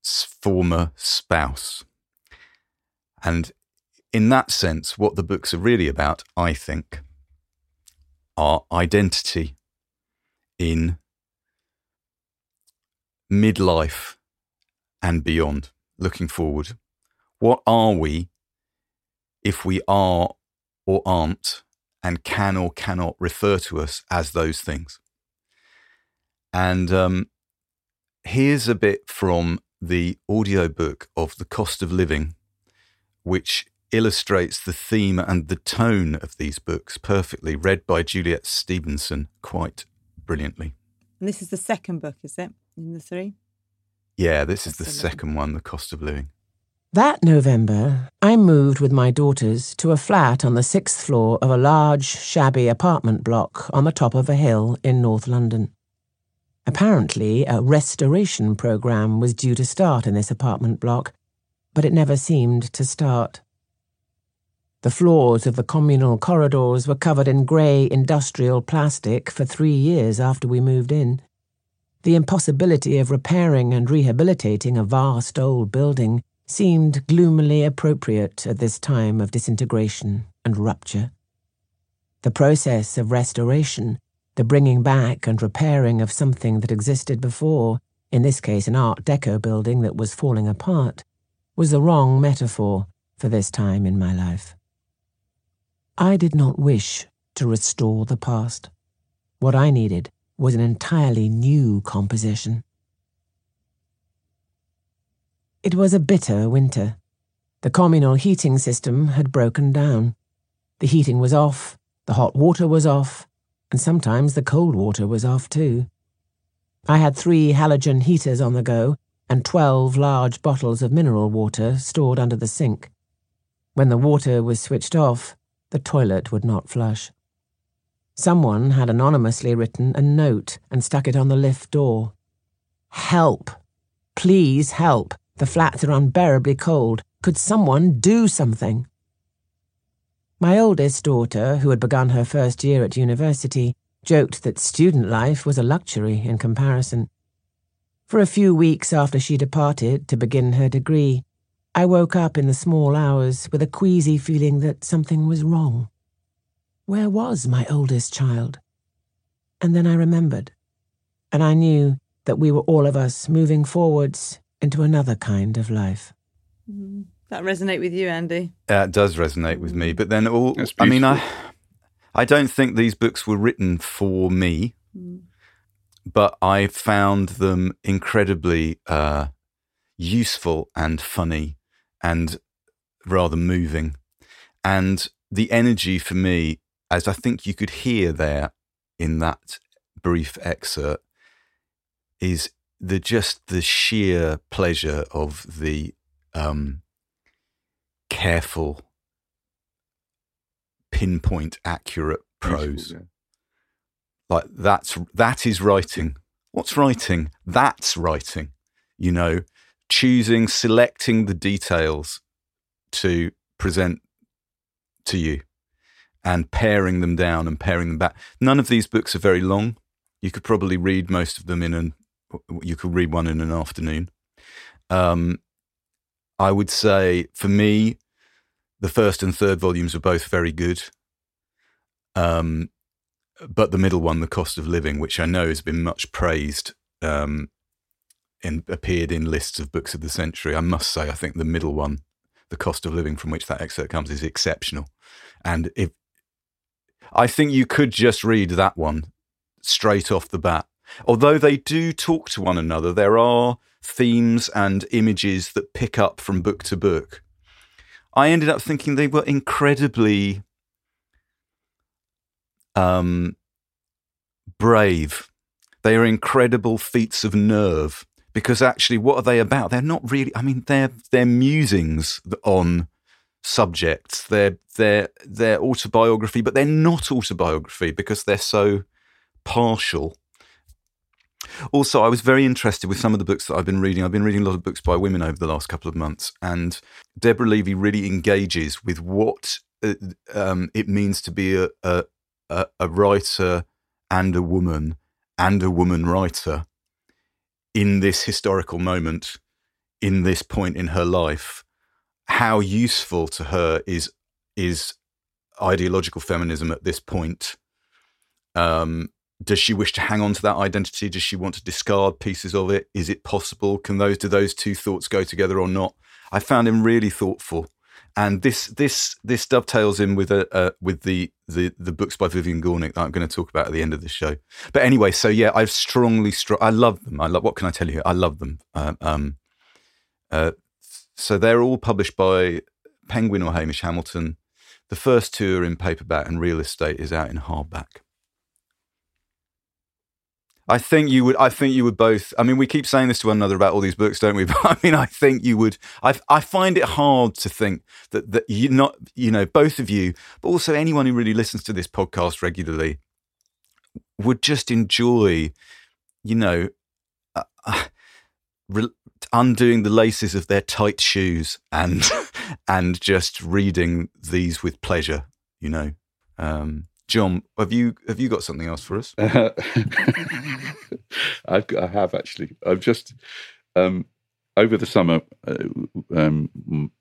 former spouse. And in that sense, what the books are really about, I think, are identity in midlife and beyond, looking forward. What are we if we are or aren't and can or cannot refer to us as those things? And um, here's a bit from the audiobook of The Cost of Living, which illustrates the theme and the tone of these books perfectly, read by Juliet Stevenson quite brilliantly. And this is the second book, is it, in the three? Yeah, this is the Cost of Living. second one, The Cost of Living. That November, I moved with my daughters to a flat on the sixth floor of a large, shabby apartment block on the top of a hill in North London. Apparently, a restoration programme was due to start in this apartment block, but it never seemed to start. The floors of the communal corridors were covered in grey industrial plastic for three years after we moved in. The impossibility of repairing and rehabilitating a vast old building seemed gloomily appropriate at this time of disintegration and rupture. The process of restoration, the bringing back and repairing of something that existed before, in this case an Art Deco building that was falling apart, was the wrong metaphor for this time in my life. I did not wish to restore the past. What I needed was an entirely new composition. It was a bitter winter. The communal heating system had broken down. The heating was off, the hot water was off, and sometimes the cold water was off too. I had three halogen heaters on the go and twelve large bottles of mineral water stored under the sink. When the water was switched off, the toilet would not flush. Someone had anonymously written a note and stuck it on the lift door. Help! Please help! The flats are unbearably cold. Could someone do something? My oldest daughter, who had begun her first year at university, joked that student life was a luxury in comparison. For a few weeks after she departed to begin her degree, I woke up in the small hours with a queasy feeling that something was wrong. Where was my oldest child? And then I remembered, and I knew that we were all of us moving forwards into another kind of life. Mm. That resonate with you, Andy? Uh, it does resonate with me, but then all, I mean, I, I don't think these books were written for me, Mm. but I found them incredibly uh, useful and funny and rather moving. And the energy for me, as I think you could hear there in that brief excerpt, is the just the sheer pleasure of the um, careful, pinpoint, accurate prose. Beautiful, like that's that is writing. What's writing? That's writing you know choosing selecting the details to present to you and paring them down and paring them back. None of these books are very long. You could probably read most of them in an you could read one in an afternoon. Um i would say for me the first and third volumes are both very good. Um but the middle one, The Cost of Living, which I know has been much praised um, and appeared in lists of books of the century, I must say, I think the middle one, The Cost of Living, from which that excerpt comes, is exceptional. And if I think you could just read that one straight off the bat. Although they do talk to one another, there are themes and images that pick up from book to book. I ended up thinking they were incredibly um, brave. They are incredible feats of nerve because actually, what are they about? They're not really. I mean, they're they're musings on subjects. They're they're they're autobiography, but they're not autobiography because they're so partial. Also, I was very interested with some of the books that I've been reading. I've been reading a lot of books by women over the last couple of months, and Deborah Levy really engages with what uh, um, it means to be a, a, a writer and a woman and a woman writer in this historical moment, in this point in her life. How useful to her is is ideological feminism at this point? Um, does she wish to hang on to that identity? Does she want to discard pieces of it? Is it possible? Can those do those two thoughts go together or not? I found him really thoughtful, and this this this dovetails in with a uh, with the, the the books by Vivian Gornick that I'm going to talk about at the end of the show. But anyway, so yeah, I've strongly str- I love them. I love what can I tell you? I love them. Uh, um, uh, so they're all published by Penguin or Hamish Hamilton. The first two are in paperback, and Real Estate is out in hardback. I think you would. I think you would both. I mean, we keep saying this to one another about all these books, don't we? But I mean, I think you would. I I find it hard to think that that you not you know both of you, but also anyone who really listens to this podcast regularly would just enjoy, you know, uh, uh, re- undoing the laces of their tight shoes and and just reading these with pleasure. You know. Um, John, have you have you got something else for us? Uh, I, I, have actually. I've just um, over the summer. Uh, um,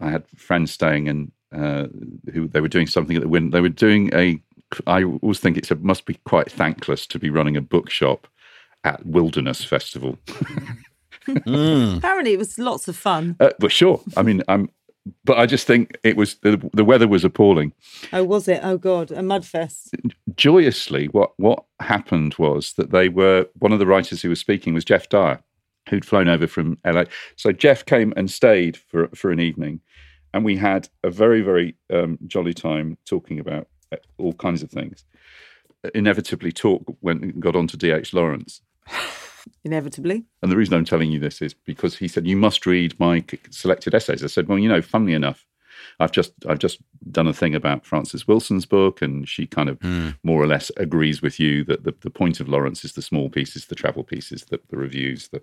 I had friends staying and uh, who they were doing something at the Win. They were doing a. I always think it must be quite thankless to be running a bookshop at Wilderness Festival. mm. Apparently, it was lots of fun. Uh, but sure, I mean, I'm but I just think it was the, the weather was appalling. Oh, was it? Oh God, a mudfest. Joyously, what what happened was that they were one of the writers who was speaking was Geoff Dyer, who'd flown over from LA. So Geoff came and stayed for for an evening, and we had a very very um, jolly time talking about uh, all kinds of things. Inevitably, talk went got on to D. H. Lawrence. inevitably. And the reason I'm telling you this is because he said you must read my selected essays. I said, well, you know, funnily enough, I've just I've just done a thing about Frances Wilson's book, and she kind of mm. more or less agrees with you that the, the point of Lawrence is the small pieces, the travel pieces, the, the reviews, the,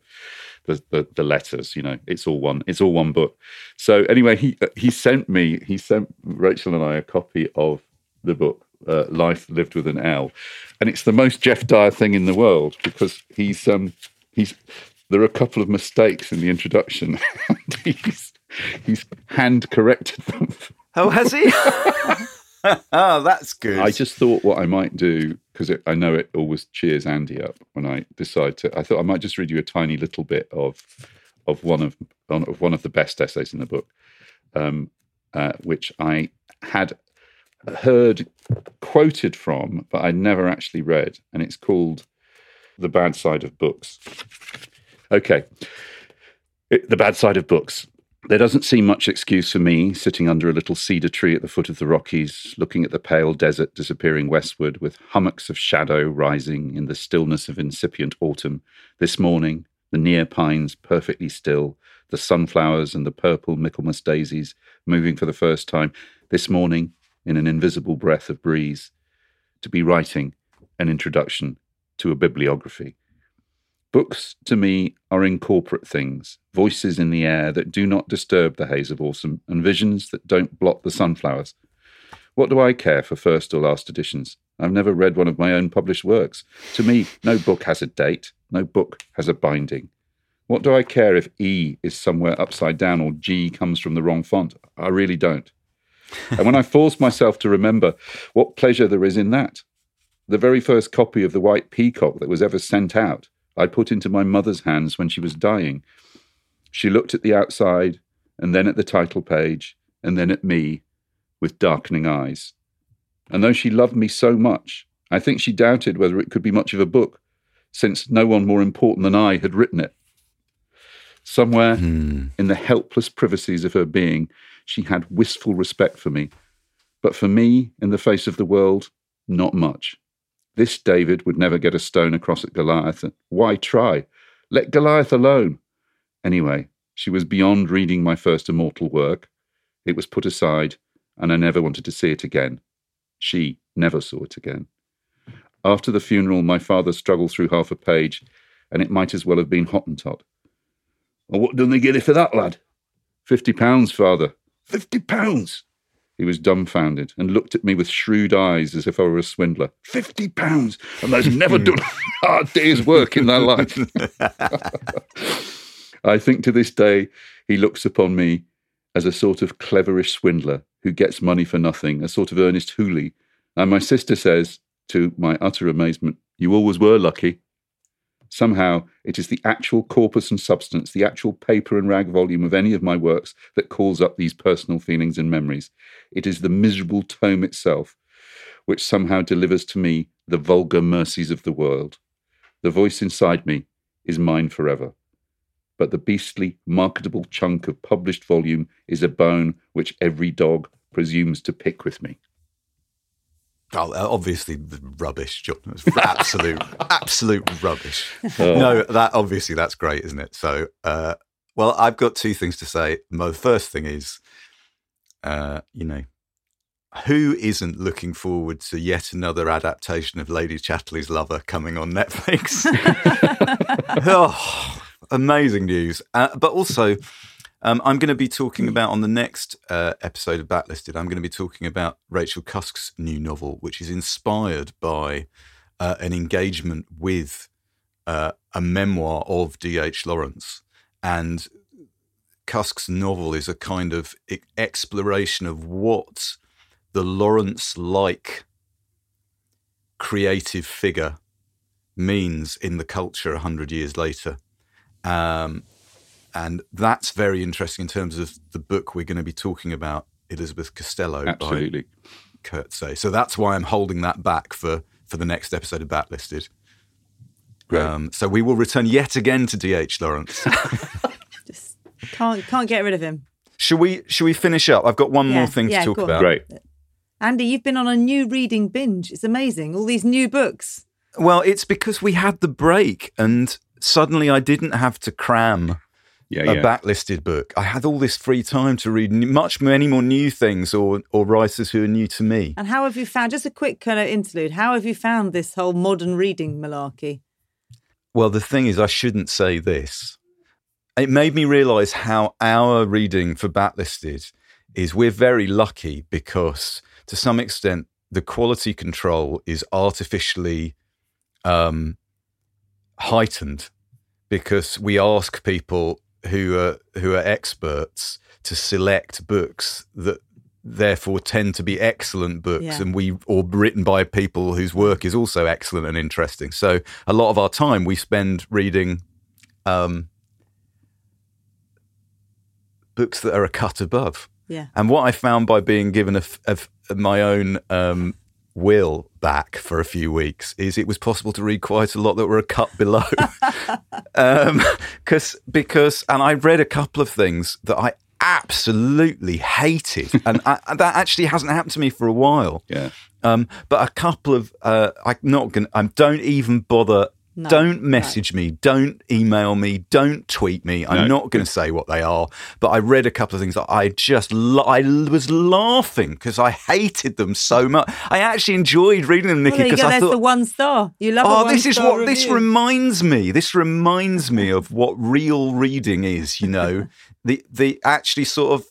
the, the the letters. You know, it's all one it's all one book. So anyway, he he sent me he sent Rachel and I a copy of the book uh, Life Lived with an L, and it's the most Geoff Dyer thing in the world because he's um, he's there are a couple of mistakes in the introduction. he's he's hand corrected them. Oh, has he? oh, that's good. I just thought what I might do because I know it always cheers Andy up when I decide to. I thought I might just read you a tiny little bit of of one of of one of the best essays in the book, um, uh, which I had heard quoted from, but I never actually read, and it's called The Bad Side of Books. Okay. It, the Bad Side of Books. There doesn't seem much excuse for me sitting under a little cedar tree at the foot of the Rockies, looking at the pale desert disappearing westward, with hummocks of shadow rising in the stillness of incipient autumn. This morning, the near pines perfectly still, the sunflowers and the purple Michaelmas daisies moving for the first time. This morning, in an invisible breath of breeze, to be writing an introduction to a bibliography. Books, to me, are incorporate things, voices in the air that do not disturb the haze of autumn, and visions that don't blot the sunflowers. What do I care for first or last editions? I've never read one of my own published works. To me, no book has a date, no book has a binding. What do I care if E is somewhere upside down or G comes from the wrong font? I really don't and when I force myself to remember what pleasure there is in that, the very first copy of The White Peacock that was ever sent out, I put into my mother's hands when she was dying. She looked at the outside, and then at the title page, and then at me with darkening eyes. And though she loved me so much, I think she doubted whether it could be much of a book, since no one more important than I had written it. Somewhere hmm. in the helpless privacies of her being, she had wistful respect for me. But for me, in the face of the world, not much. This David would never get a stone across at Goliath. Why try? Let Goliath alone. Anyway, she was beyond reading my first immortal work. It was put aside, and I never wanted to see it again. She never saw it again. After the funeral, my father struggled through half a page, and it might as well have been Hottentot. Well, what done they get it for that, lad? Fifty pounds, father. Fifty pounds! He was dumbfounded and looked at me with shrewd eyes as if I were a swindler. Fifty pounds! And they've never hmm. done a hard day's work in their life. I think to this day he looks upon me as a sort of cleverish swindler who gets money for nothing, a sort of Ernest Hooley. And my sister says, to my utter amazement, You always were lucky. Somehow, it is the actual corpus and substance, the actual paper and rag volume of any of my works that calls up these personal feelings and memories. It is the miserable tome itself which somehow delivers to me the vulgar mercies of the world. The voice inside me is mine forever. But the beastly, marketable chunk of published volume is a bone which every dog presumes to pick with me. Oh, obviously rubbish, John. Absolute, absolute rubbish. No, that obviously that's great, isn't it? So, uh, well, I've got two things to say. My first thing is, uh, you know, who isn't looking forward to yet another adaptation of Lady Chatterley's Lover coming on Netflix? oh, amazing news! Uh, but also, um, I'm going to be talking about on the next uh, episode of Backlisted. I'm going to be talking about Rachel Cusk's new novel, which is inspired by uh, an engagement with uh, a memoir of D.H. Lawrence, and Cusk's novel is a kind of exploration of what the Lawrence-like creative figure means in the culture a hundred years later. Um, and that's very interesting in terms of the book we're going to be talking about, Elizabeth Costello Absolutely. by Coetzee. So that's why I'm holding that back for for the next episode of Backlisted. Great. Um, so we will return yet again to D.H. Lawrence. Just can't can't get rid of him. should we should we finish up? I've got one Yeah, more thing yeah, to talk go about. Great. Andy, you've been on a new reading binge. It's amazing. All these new books. Well, it's because we had the break and suddenly I didn't have to cram Yeah, a yeah. backlisted book. I had all this free time to read much many more new things or or writers who are new to me. And how have you found? Just a quick kind of interlude. How have you found this whole modern reading malarkey? Well, the thing is, I shouldn't say this. It made me realize how our reading for backlisted is we're very lucky because to some extent the quality control is artificially um, heightened because we ask people who are who are experts to select books that therefore tend to be excellent books Yeah. and we or written by people whose work is also excellent and interesting so a lot of our time we spend reading um, books that are a cut above Yeah. and what I found by being given a, a my own um, will back for a few weeks is it was possible to read quite a lot that were a cut below. um, cause, because, and I read a couple of things that I absolutely hated. And I, that actually hasn't happened to me for a while. Yeah. Um, but a couple of, uh, I'm not going to, I don't even bother. No, don't no. message me. Don't email me. Don't tweet me. I'm No. not going to say what they are. But I read a couple of things that I just, I was laughing because I hated them so much. I actually enjoyed reading them, Well, Nicky, because go. I thought, the one star. You love. a Oh, this is one-star what this reminds me. This reminds me of what real reading is. You know, the the actually sort of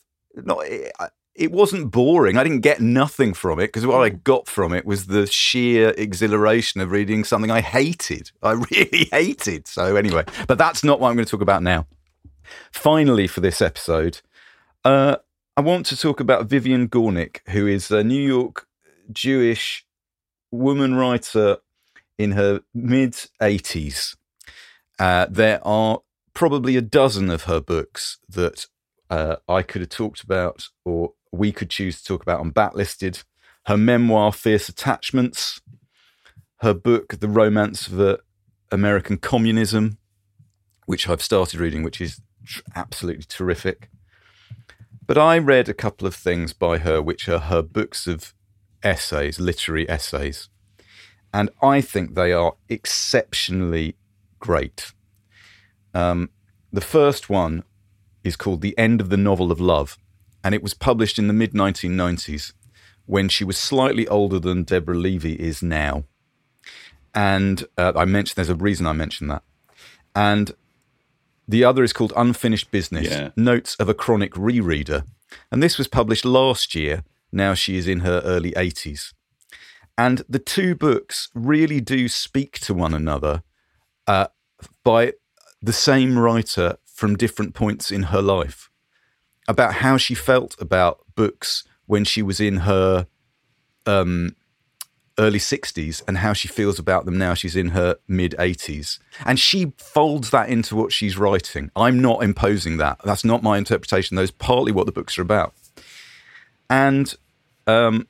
not. Eh, It, wasn't boring. I didn't get nothing from it because what I got from it was the sheer exhilaration of reading something I hated. I really hated. So anyway, but that's not what I'm going to talk about now. Finally, for this episode, uh, I want to talk about Vivian Gornick, who is a New York Jewish woman writer in her mid 80s. Uh, there are probably a dozen of her books that uh, I could have talked about or we could choose to talk about on Backlisted. Her memoir, Fierce Attachments, her book, The Romance of American Communism, which I've started reading, which is absolutely terrific. But I read a couple of things by her, which are her books of essays, literary essays. and I think they are exceptionally great. Um, the first one is called The End of the Novel of Love, and it was published in the mid 1990s when she was slightly older than Deborah Levy is now. And uh, I mentioned, there's a reason I mentioned that. And the other is called Unfinished Business Yeah. Notes of a Chronic Rereader. And this was published last year. Now she is in her early 80s. And the two books really do speak to one another uh, by the same writer from different points in her life about how she felt about books when she was in her um, early 60s and how she feels about them now she's in her mid 80s. And she folds that into what she's writing. I'm not imposing that. That's not my interpretation. That's partly what the books are about. And um,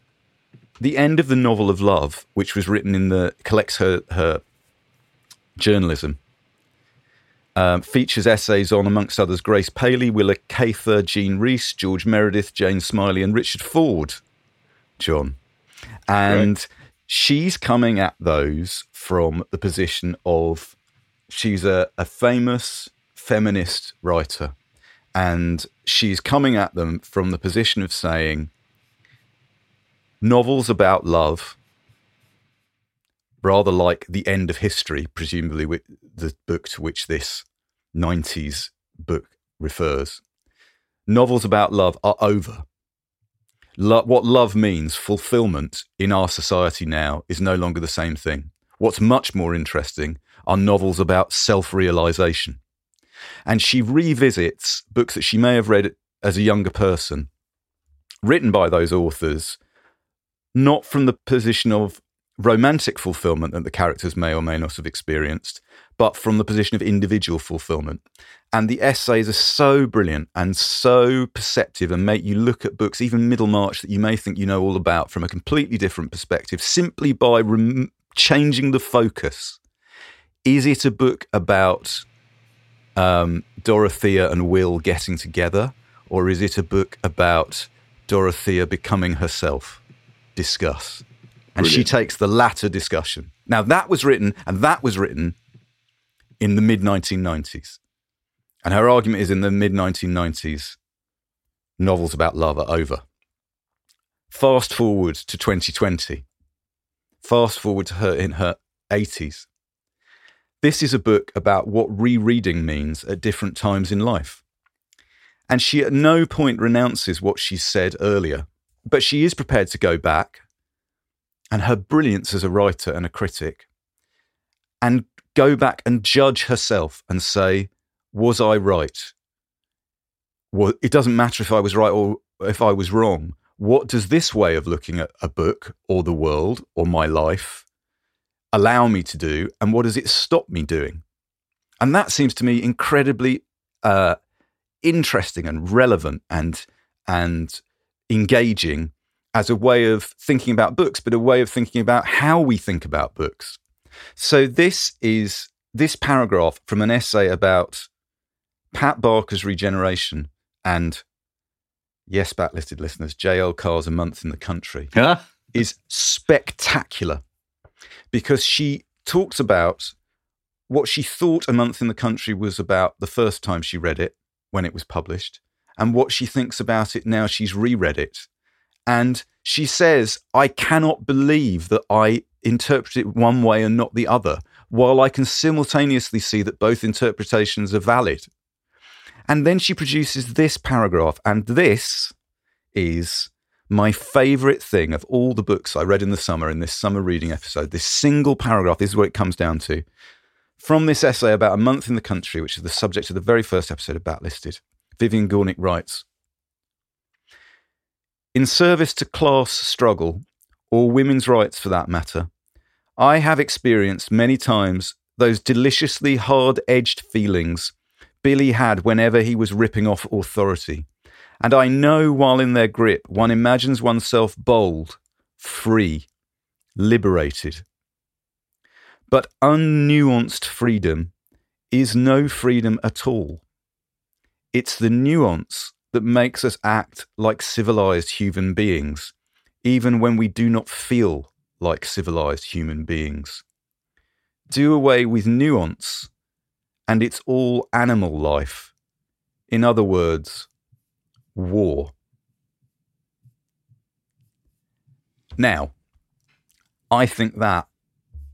the end of the novel of love, which was written in the collects her her journalism, um, features essays on, amongst others, Grace Paley, Willa Cather, Jean Rhys, George Meredith, Jane Smiley, and Richard Ford. John, and she's coming at those from the position of she's a, a famous feminist writer, and she's coming at them from the position of saying novels about love, rather like The End of History, presumably wi- the book to which this 90s book refers. Novels about love are over. Lo- what love means, fulfillment, in our society now is no longer the same thing. What's much more interesting are novels about self realization. And she revisits books that she may have read as a younger person, written by those authors not from the position of romantic fulfillment that the characters may or may not have experienced, but from the position of individual fulfillment. And the essays are so brilliant and so perceptive and make you look at books, even Middlemarch, that you may think you know all about from a completely different perspective, simply by rem- changing the focus. Is it a book about um, Dorothea and Will getting together, or is it a book about Dorothea becoming herself? Discuss. And she takes the latter discussion. Now, that was written, and that was written in the mid 1990s. And her argument is in the mid 1990s, novels about love are over. Fast forward to 2020. Fast forward to her in her 80s. This is a book about what rereading means at different times in life. And she at no point renounces what she said earlier, but she is prepared to go back and her brilliance as a writer and a critic and go back and judge herself and say, Was I right? Well, it doesn't matter if I was right or if I was wrong. What does this way of looking at a book or the world or my life allow me to do? And what does it stop me doing? And that seems to me incredibly uh, interesting and relevant and, and engaging as a way of thinking about books, but a way of thinking about how we think about books. So this is this paragraph from an essay about Pat Barker's regeneration and yes, backlisted listeners, J.L. Carr's A Month in the Country Huh? is spectacular because she talks about what she thought A Month in the Country was about the first time she read it when it was published and what she thinks about it now she's reread it. And she says, I cannot believe that I interpret it one way and not the other, while I can simultaneously see that both interpretations are valid. And then she produces this paragraph, and this is my favorite thing of all the books I read in the summer in this summer reading episode. This single paragraph, this is what it comes down to. From this essay about a month in the country, which is the subject of the very first episode of Backlisted, Vivian Gornick writes In service to class struggle, or women's rights for that matter, I have experienced many times those deliciously hard edged feelings Billy had whenever he was ripping off authority. And I know while in their grip, one imagines oneself bold, free, liberated. But unnuanced freedom is no freedom at all. It's the nuance that makes us act like civilized human beings, even when we do not feel like civilized human beings. Do away with nuance, and it's all animal life. In other words, war. Now, I think that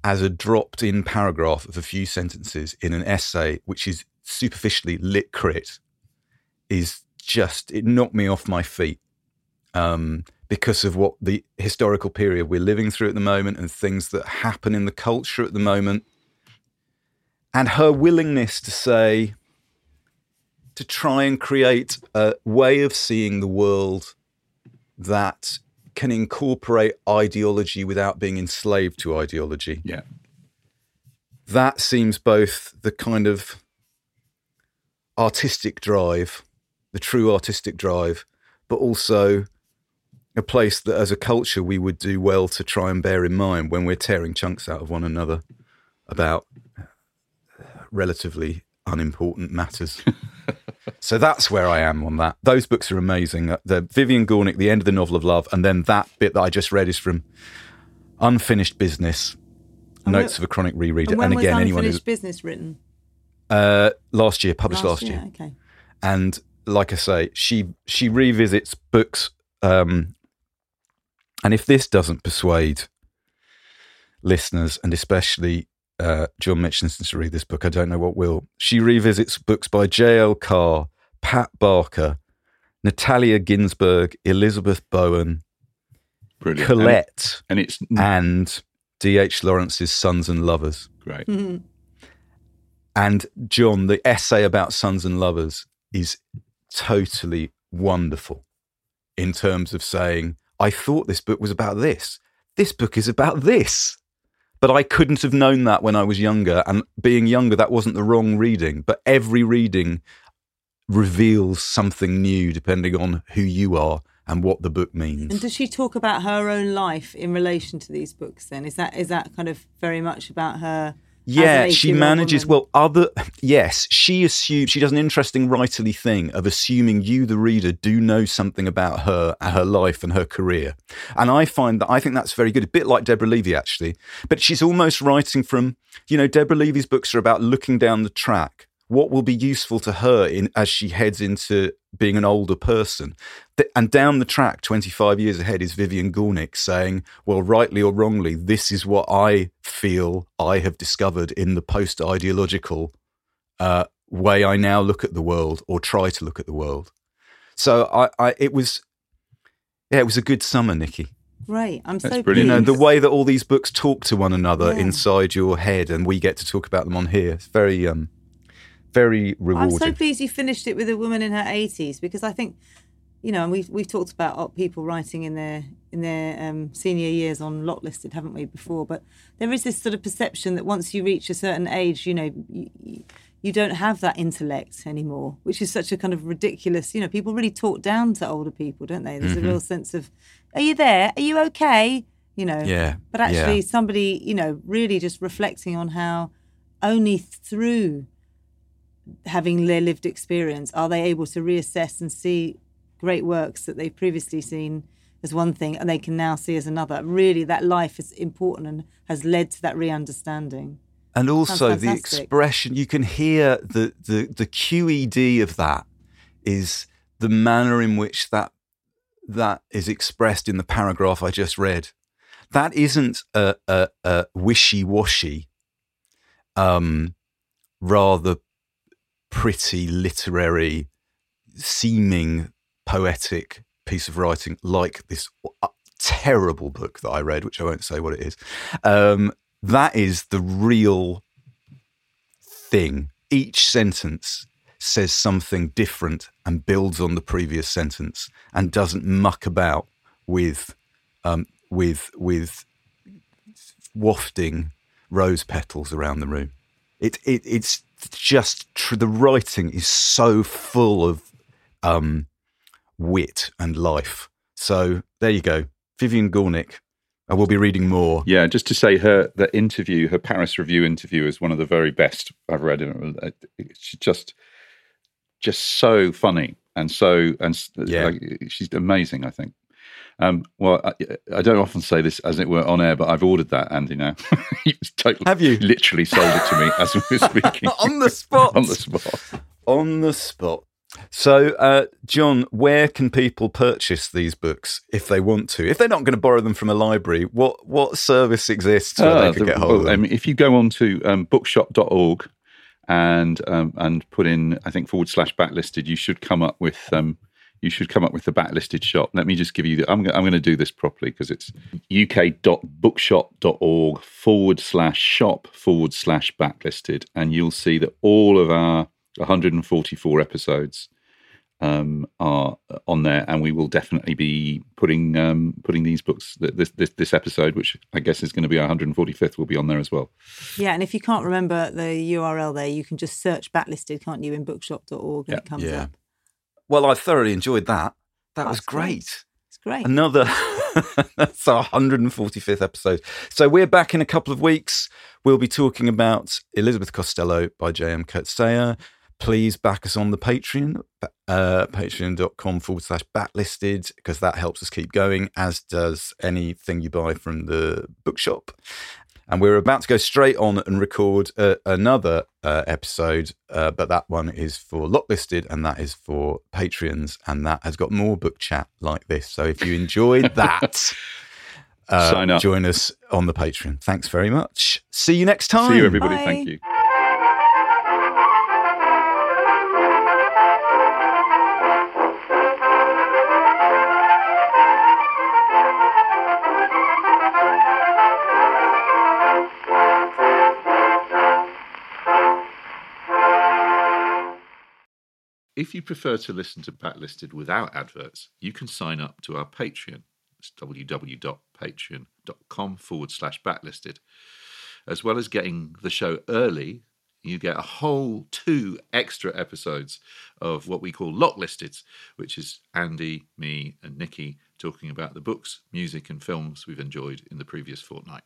as a dropped in paragraph of a few sentences in an essay which is superficially lit crit is just, it knocked me off my feet um, because of what the historical period we're living through at the moment and things that happen in the culture at the moment. And her willingness to say, to try and create a way of seeing the world that can incorporate ideology without being enslaved to ideology. Yeah. That seems both the kind of artistic drive, the true artistic drive, but also a place that as a culture we would do well to try and bear in mind when we're tearing chunks out of one another about relatively unimportant matters. so that's where I am on that. Those books are amazing. Uh, The Vivian Gornick, The End of the Novel of Love, and then that bit that I just read is from Unfinished Business, And Notes wh- of a Chronic Rereader. And when And again, was anyone who unfinished business written? uh, last year, published last, year. Okay. and like I say, she she revisits books. Um, and if this doesn't persuade listeners, and especially uh, John Mitchinson to read this book, I don't know what will. She revisits books by J.L. Carr, Pat Barker, Natalia Ginzburg, Elizabeth Bowen, Brilliant. Colette, And, and it's and D.H. Lawrence's Sons and Lovers. great. Mhm. And John, the essay about sons and lovers is totally wonderful in terms of saying, I thought this book was about this. This book is about this. But I couldn't have known that when I was younger. And being younger, that wasn't the wrong reading. But every reading reveals something new depending on who you are and what the book means. And does she talk about her own life in relation to these books? Then is that is that kind of very much about her? Yeah, she manages woman? well. Other yes, she assumes she does an interesting writerly thing of assuming you, the reader, do know something about her, her life, and her career. And I find that I think that's very good. A bit like Deborah Levy, actually, but she's almost writing from you know Deborah Levy's books are about looking down the track. What will be useful to her in as she heads into being an older person, and down the track, twenty five years ahead, is Vivian Gornick saying, "Well, rightly or wrongly, this is what I feel I have discovered in the post ideological uh, way I now look at the world or try to look at the world. So I, I it was, yeah, it was a good summer, Nicky. Right, I'm That's so brilliant. You know, the way that all these books talk to one another Yeah. inside your head, and we get to talk about them on here. It's very, um, very I'm so pleased you finished it with a woman in her 80s because I think, you know, and we've we've talked about people writing in their in their um, senior years on lot listed, haven't we before? But there is this sort of perception that once you reach a certain age, you know. You, you, you don't have that intellect anymore, which is such a kind of ridiculous. You know, people really talk down to older people, don't they? There's Mm-hmm. a real sense of, "Are you there? Are you okay?" You know. Yeah, But actually, yeah. somebody, you know, really just reflecting on how only through having their lived experience are they able to reassess and see great works that they've previously seen as one thing and they can now see as another. Really, that life is important and has led to that re-understanding. and also the expression you can hear the, the the QED of that is the manner in which that that is expressed in the paragraph I just read. That isn't a, a, a wishy-washy, um, rather pretty literary, seeming poetic piece of writing like this uh, terrible book that I read, which I won't say what it is. Um, that is the real thing. Each sentence says something different and builds on the previous sentence and doesn't muck about with um, with with wafting rose petals around the room. It, it it's just tr- the writing is so full of um, wit and life. So there you go, Vivian Gornick. I will be reading more. Yeah, just to say her the interview, her Paris Review interview is one of the very best I've read. Uh, She's just just so funny and so and Yeah. like, she's amazing. I think. Um, well, I, I don't often say this as it were on air, but I've ordered that, Andy. Now, He's totally, Have you? literally sold it to me as we were speaking on the spot. on the spot? On the spot. So, uh, John, where can people purchase these books if they want to? If they're not going to borrow them from a library, what what service exists where Ah, they could the- get hold well, of them? I mean, if you go on to um, bookshop.org and um, and put in, I think forward slash backlisted, you should come up with um, you should come up with the backlisted shop. Let me just give you. The, I'm I'm going to do this properly because it's uk.bookshop.org forward slash shop forward slash backlisted, and you'll see that all of our 144 episodes um, are on there, and we will definitely be putting um, putting these books. th- This, this this episode, which I guess is going to be our 145th, will be on there as well. Yeah, and if you can't remember the URL there, you can just search backlisted, can't you, in bookshop.org and Yeah. it comes Yeah. up. Well, I thoroughly enjoyed that. That was That's great. great. It's great. Another, that's our 145th episode. So we're back in a couple of weeks. We'll be talking about Elizabeth Costello by J.M. Coetzee. Please back us on the Patreon, uh, patreon.com forward slash backlisted, because that helps us keep going, as does anything you buy from the bookshop. And we're about to go straight on and record uh, another uh, episode, uh, but that one is for Locklisted and that is for Patreons. And that has got more book chat like this. So if you enjoyed that, uh, Sign up. join us on the Patreon. Thanks very much. See you next time. See you, everybody. Bye. Thank you. If you prefer to listen to Backlisted without adverts, you can sign up to our Patreon. It's www.patreon.com forward slash backlisted. As well as getting the show early, you get a whole two extra episodes of what we call Locklisted, which is Andy, me, and Nicky talking about the books, music, and films we've enjoyed in the previous fortnight.